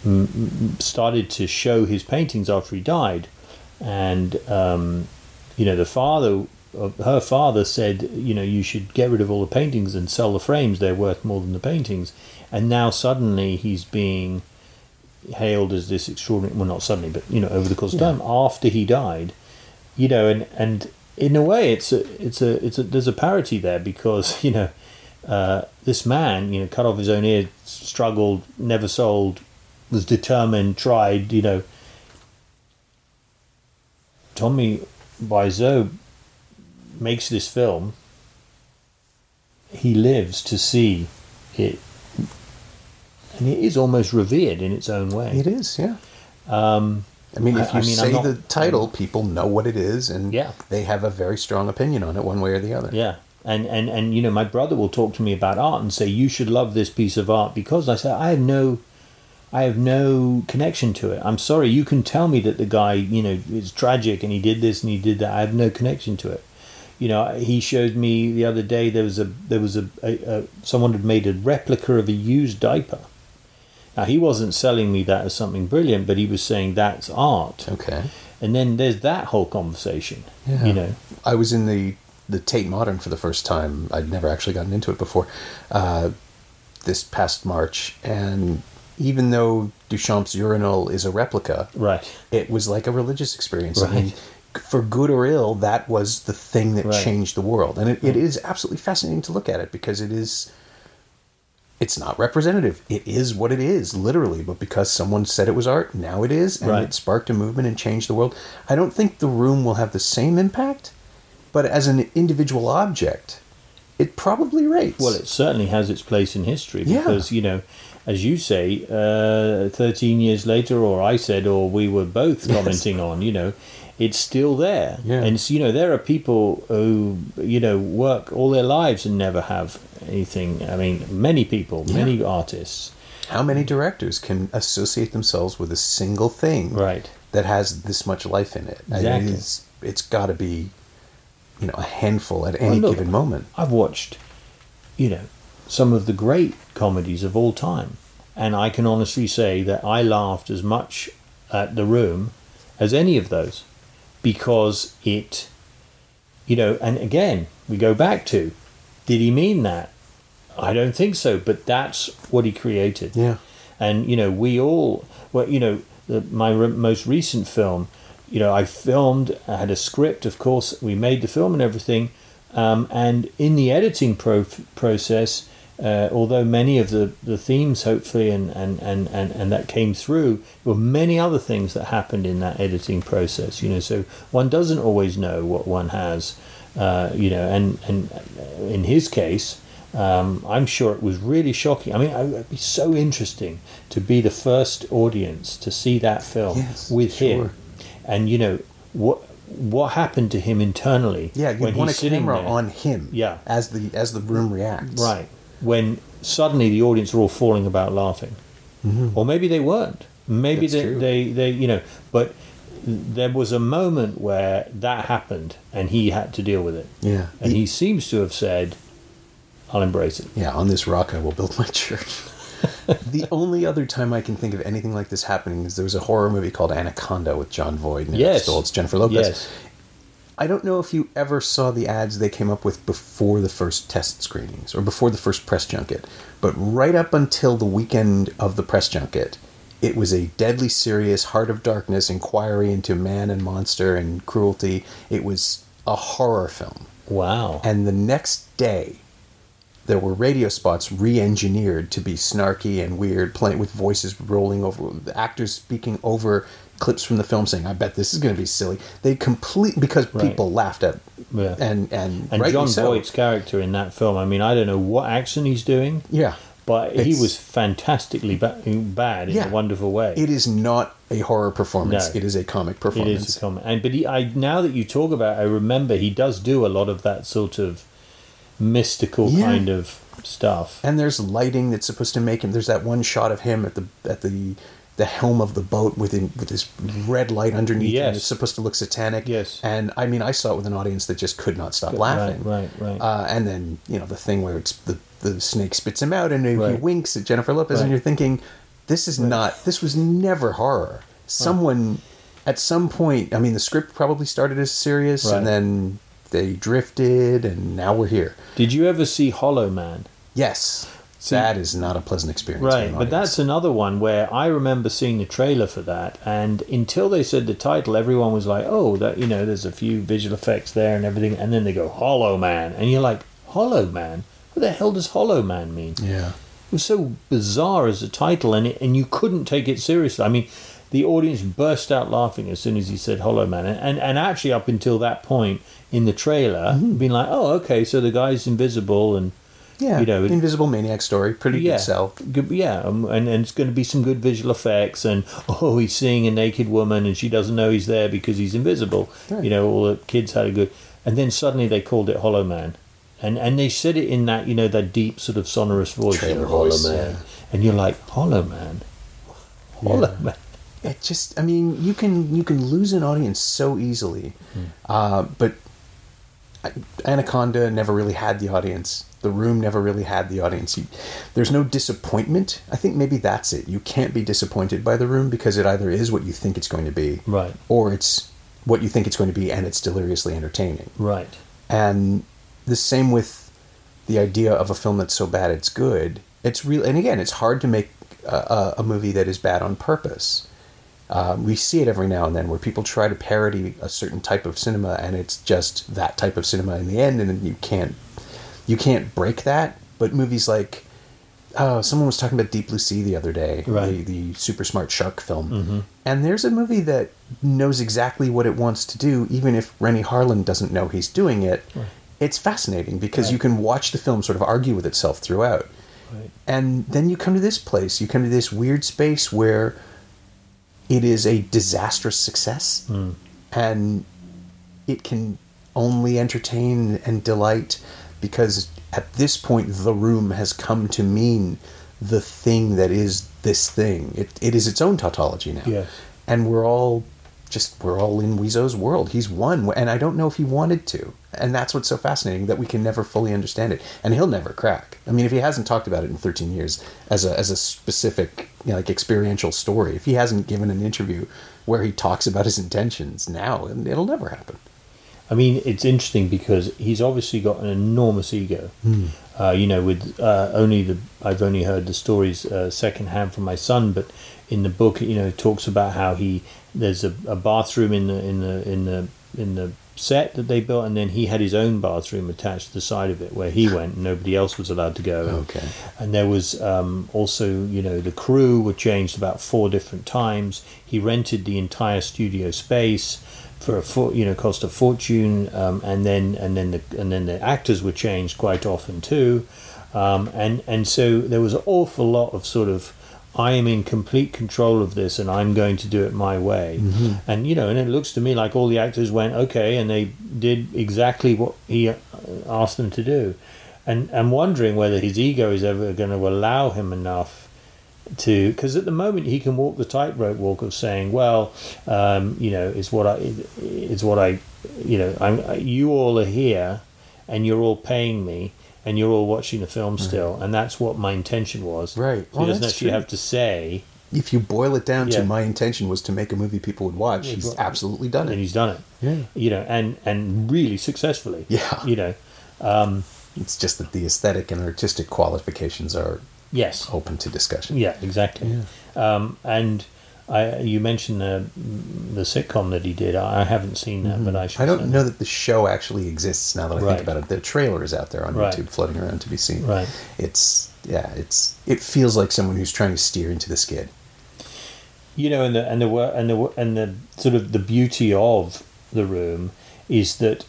m- started to show his paintings after he died, and um, you know the father her father said, you know, you should get rid of all the paintings and sell the frames. They're worth more than the paintings. And now suddenly he's being hailed as this extraordinary. Well, not suddenly, but you know, over the course of time after he died, you know, and and in a way, it's a it's a it's a there's a parity there because you know. Uh, this man, you know, cut off his own ear, struggled, never sold, was determined, tried, you know. Tommy Wiseau makes this film. He lives to see it, and it is almost revered in its own way. It is, yeah. Um, I mean, if you I mean, say not- the title, people know what it is, and Yeah. they have a very strong opinion on it, one way or the other. Yeah. And, and and you know my brother will talk to me about art and say you should love this piece of art because I say I have no I have no connection to it. I'm sorry, you can tell me that the guy, you know, is tragic and he did this and he did that. I have no connection to it. You know, he showed me the other day there was a there was a, a, a someone had made a replica of a used diaper. Now he wasn't selling me that as something brilliant, but he was saying that's art. Okay. And then there's that whole conversation. Yeah. You know, I was in the the Tate Modern for the first time. I'd never actually gotten into it before. Uh, this past March, and even though Duchamp's urinal is a replica, right? it was like a religious experience. I mean, Right. for good or ill, that was the thing that Right. changed the world, and it, it is absolutely fascinating to look at it because it is. It's not representative. It is what it is, literally. But because someone said it was art, now it is, and Right. it sparked a movement and changed the world. I don't think the room will have the same impact, but as an individual object, it probably rates. Well, it certainly has its place in history Yeah. because you know, as you say, uh, thirteen years later, or I said, or we were both Yes. commenting on, you know, it's still there. Yeah. And so, you know, there are people who you know work all their lives and never have anything. I mean, many people, Yeah. many artists, How many directors can associate themselves with a single thing right? that has this much life in it? I mean, Exactly. it's it's got to be, you know, a handful at any Well, look, given moment. I've watched, you know, some of the great comedies of all time, and I can honestly say that I laughed as much at The Room as any of those because it, you know, and again, we go back to did he mean that? I don't think so, but that's what he created Yeah. and you know we all well you know the, my re- most recent film you know i filmed i had a script of course we made the film and everything um, and in the editing pro- process uh, although many of the, the themes hopefully and, and, and, and, and that came through there were many other things that happened in that editing process you know so one doesn't always know what one has uh, you know and, and in his case um, I'm sure it was really shocking. I mean, it would be so interesting to be the first audience to see that film Yes, with sure. him, and you know what what happened to him internally. Yeah, you when want a camera there. on him. Yeah. As the as the room reacts. right when suddenly the audience are all falling about laughing, mm-hmm. or maybe they weren't. Maybe they, they they you know, but there was a moment where that happened, and he had to deal with it, Yeah. and he seems to have said, "I'll embrace it." Yeah, on this rock I will build my church. the only other time I can think of anything like this happening is there was a horror movie called Anaconda with Jon Voigt and Eric Yes. Stoltz, Jennifer Lopez. Yes. I don't know if you ever saw the ads they came up with before the first test screenings or before the first press junket, but right up until the weekend of the press junket, it was a deadly serious heart of darkness inquiry into man and monster and cruelty. It was a horror film. Wow. And the next day, there were radio spots re-engineered to be snarky and weird, playing with voices rolling over, the actors speaking over clips from the film, saying, "I bet this is going to be silly." They complete because Right. people laughed at, Yeah. and and And Jon so. Voigt's character in that film, I mean, I don't know what accent he's doing, yeah, but he was fantastically ba- bad in Yeah. a wonderful way. it is not a horror performance; No. it is a comic performance. is a comment. And but he, I now that you talk about, it, I remember he does do a lot of that sort of mystical Yeah. kind of stuff. and there's lighting that's supposed to make him. There's that one shot of him at the at the the helm of the boat with him, with this red light underneath. Yes. It's supposed to look satanic. Yes. And I mean, I saw it with an audience that just could not stop laughing. Right, right, right. Uh, and then you know the thing where it's the the snake spits him out and he Right. winks at Jennifer Lopez, Right. and you're thinking, this is not. This was never horror. Someone at some point. I mean, the script probably started as serious, Right. and then they drifted, and now we're here. Did you ever see Hollow Man? Yes, that is not a pleasant experience. Right, but that's another one where I remember seeing the trailer for that, and until they said the title, everyone was like, "Oh, that you know, there's a few visual effects there and everything," and then they go Hollow Man, and you're like, "Hollow Man? What the hell does Hollow Man mean?" yeah. It was so bizarre as a title, and it, and you couldn't take it seriously. I mean, the audience burst out laughing as soon as he said Hollow Man, and and, and actually up until that point in the trailer, Mm-hmm. being like, "Oh, okay, so the guy's invisible," and Yeah, you know, Invisible Maniac story, pretty yeah, good sell. Good, yeah, um, and, and it's going to be some good visual effects, and oh, he's seeing a naked woman, and she doesn't know he's there because he's invisible. Right. You know, all the kids had a good, and then suddenly they called it Hollow Man, and and they said it in that you know that deep sort of sonorous voice, Trailer Hollow voice, Man, yeah. and you're like Hollow Man, Hollow Yeah. Man. It just, I mean, you can you can lose an audience so easily, uh, but I- Anaconda never really had the audience. The Room never really had the audience. You, there's no disappointment. I think maybe that's it. You can't be disappointed by The Room because it either is what you think it's going to be, Right. or it's what you think it's going to be, and it's deliriously entertaining. Right. And the same with the idea of a film that's so bad it's good. It's real, and again, it's hard to make a, a, a movie that is bad on purpose. Um, we see it every now and then where people try to parody a certain type of cinema, and it's just that type of cinema in the end, and then you can't you can't break that. But movies like oh, someone was talking about Deep Blue Sea the other day, Right. the, the super smart shark film, and there's a movie that knows exactly what it wants to do, even if Renny Harlin doesn't know he's doing it. It's fascinating because Right. you can watch the film sort of argue with itself throughout. Right. And then you come to this place, you come to this weird space where it is a disastrous success hmm. and it can only entertain and delight because at this point the room has come to mean the thing that is this thing. It, it is its own tautology now. Yes. And we're all just we're all in Wiseau's world. He's won and I don't know if he wanted to. And that's what's so fascinating that we can never fully understand it. And he'll never crack. I mean if he hasn't talked about it in 13 years as a as a specific you know, like experiential story, if he hasn't given an interview where he talks about his intentions now, it'll never happen. I mean, it's interesting because he's obviously got an enormous ego. Uh, you know, with uh, only the I've only heard the stories uh, secondhand from my son, but in the book, you know, it talks about how he there's a, a bathroom in the in the in the in the set that they built, and then he had his own bathroom attached to the side of it where he went, and nobody else was allowed to go. Okay. And there was um, also, you know, the crew were changed about four different times. He rented the entire studio space for a for, you know cost a fortune, um, and then and then the and then the actors were changed quite often too, um, and and so there was an awful lot of sort of. I am in complete control of this, and I'm going to do it my way. And you know, and it looks to me like all the actors went okay, and they did exactly what he asked them to do. And I'm wondering whether his ego is ever going to allow him enough to because at the moment he can walk the tightrope walk of saying well um, you know it's what I it's what I you know I'm you all are here and you're all paying me and you're all watching the film still and that's what my intention was Right. so Well, he doesn't actually true. have to say If you boil it down Yeah. to my intention was to make a movie people would watch, Yeah, he's but- absolutely done it, and he's done it Yeah. you know and and really successfully Yeah. you know um, It's just that the aesthetic and artistic qualifications are yes open to discussion. Yeah, exactly. Um, and I, you mentioned the the sitcom that he did. I haven't seen that, but I should. Mm-hmm. I don't know it. that the show actually exists now that I Right. think about it. The trailer is out there on Right. YouTube floating around to be seen. Right. It's yeah, it's it feels like someone who's trying to steer into the skid. You know, and the and the and the and the sort of the beauty of the room is that,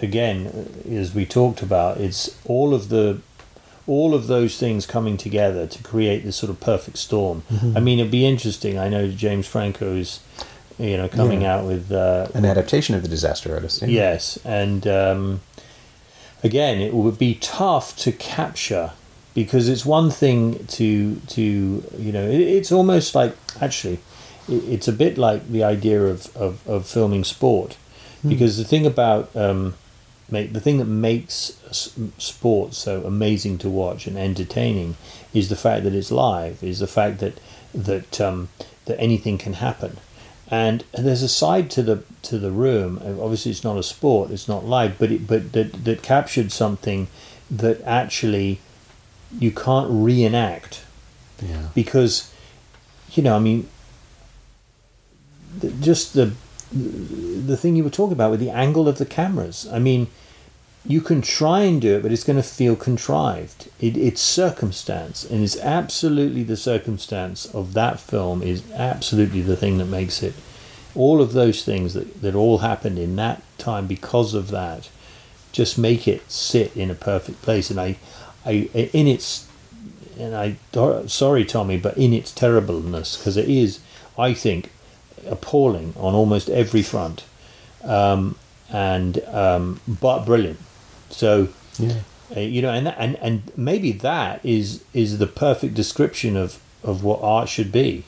again, as we talked about, it's all of the all of those things coming together to create this sort of perfect storm. Mm-hmm. I mean, it'd be interesting. I know James Franco is, you know, coming Yeah. out with uh, An adaptation of the Disaster Artist. yeah. Yes, and um, again, it would be tough to capture because it's one thing to to you know it, it's almost like actually it, it's a bit like the idea of of, of filming sport because the thing about um, make, the thing that makes sports so amazing to watch and entertaining is the fact that it's live is the fact that that um, that anything can happen And there's a side to the to the room. Obviously, it's not a sport; it's not live, but it but that that captured something that actually you can't reenact Yeah. because you know, I mean, just the the thing you were talking about with the angle of the cameras. I mean, you can try and do it, but it's going to feel contrived. It, it's circumstance, and it's absolutely the circumstance of that film is absolutely the thing that makes it. All of those things that, that all happened in that time because of that, just make it sit in a perfect place. And I, I in its, and I sorry Tommy, but in its terribleness because it is, I think, appalling on almost every front, um, and um, but brilliant. So Yeah. uh, you know, and and and maybe that is is the perfect description of of what art should be.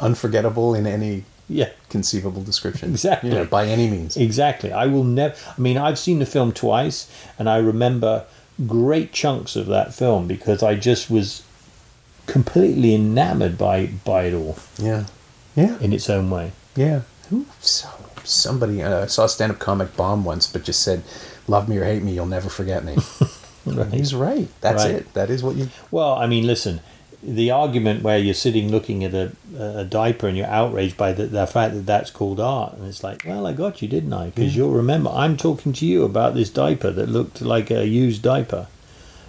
Unforgettable in any Yeah, conceivable description. Exactly. Yeah, by any means. exactly. I will never. I mean, I've seen the film twice, and I remember great chunks of that film because I just was completely enamored by by it all Yeah. Yeah. in its own way. Yeah. Who? So, somebody. Uh, I saw a stand-up comic bomb once, but just said, "Love me or hate me, you'll never forget me." He's right. That's Right. it. That is what you. Well, I mean, listen, the argument where you're sitting looking at a, a diaper and you're outraged by the, the fact that that's called art, and it's like, well, I got you, didn't I? Because you'll remember, I'm talking to you about this diaper that looked like a used diaper.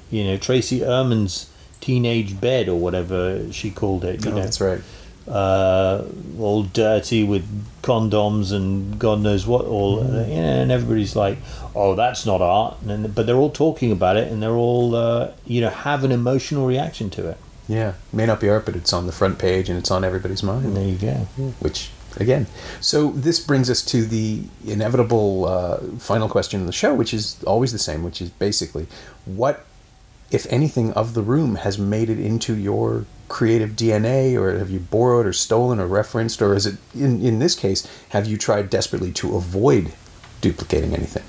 You know, Tracey Emin's teenage bed or whatever she called it. You Oh, know, that's right. Uh, all dirty with condoms and God knows what all, Mm. uh, and everybody's like, "Oh, that's not art," and but they're all talking about it and they're all, uh, you know, have an emotional reaction to it. Yeah. May not be art, but it's on the front page and it's on everybody's mind. And there you go. which again so this brings us to the inevitable uh, final question of the show which is always the same which is basically what if anything of the room has made it into your creative dna or have you borrowed or stolen or referenced or is it in, in this case have you tried desperately to avoid duplicating anything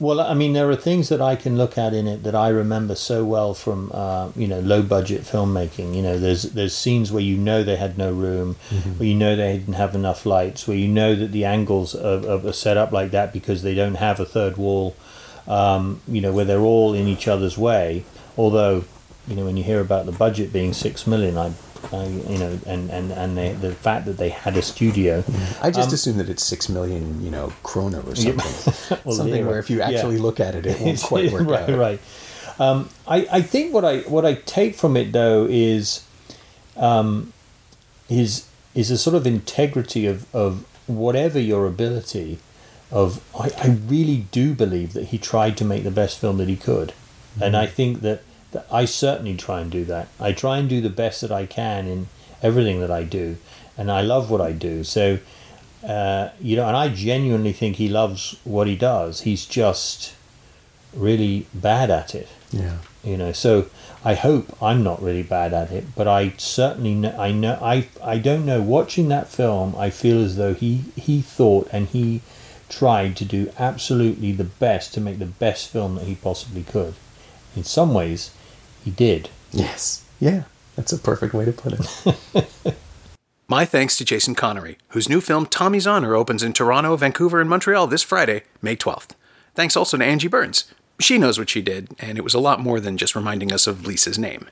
Well, I mean, there are things that I can look at in it that I remember so well from uh, you know low budget filmmaking. You know, there's there's scenes where you know they had no room, where you know they didn't have enough lights, where you know that the angles are, are set up like that because they don't have a third wall. Um, you know, where they're all in each other's way. Although, you know, when you hear about the budget being six million, I, I you know, and and and they, the fact that they had a studio. i just assume that it's six million you know kroner or something Well, something where if you Yeah. actually look at it it won't quite work right, out right. Um, I, I think what I what I take from it though is, um, is is a sort of integrity of, of whatever your ability, of I, I really do believe that he tried to make the best film that he could, and I think that, that I certainly try and do that. I try and do the best that I can in everything that I do, and I love what I do. So, uh, you know, and I genuinely think he loves what he does. He's just really bad at it yeah you know so i hope i'm not really bad at it but i certainly know, i know i i don't know watching that film i feel as though he he thought and he tried to do absolutely the best to make the best film that he possibly could in some ways he did yes yeah that's a perfect way to put it My thanks to Jason Connery, whose new film Tommy's Honor opens in Toronto, Vancouver, and Montreal this Friday, May 12th. Thanks also to Angie Burns. She knows what she did, and it was a lot more than just reminding us of Lisa's name.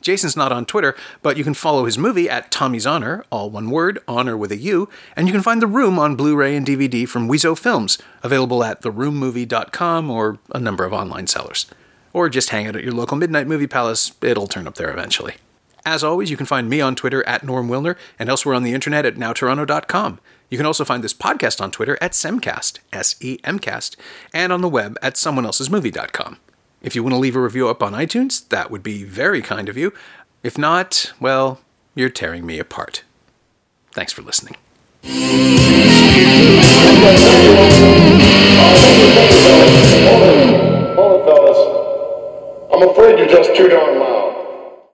Jason's not on Twitter, but you can follow his movie at Tommy's Honor, all one word, honor with a U, and you can find The Room on Blu ray and DVD from Wiseau Films, available at theroommovie.com or a number of online sellers. Or just hang out at your local Midnight Movie Palace, it'll turn up there eventually. As always, you can find me on Twitter at Norm Wilner and elsewhere on the internet at nowtoronto.com. You can also find this podcast on Twitter at Semcast, S E M Cast, and on the web at someoneelsesmovie.com. If you want to leave a review up on iTunes, that would be very kind of you. If not, well, you're tearing me apart. Thanks for listening. I'm afraid you're just too darn loud.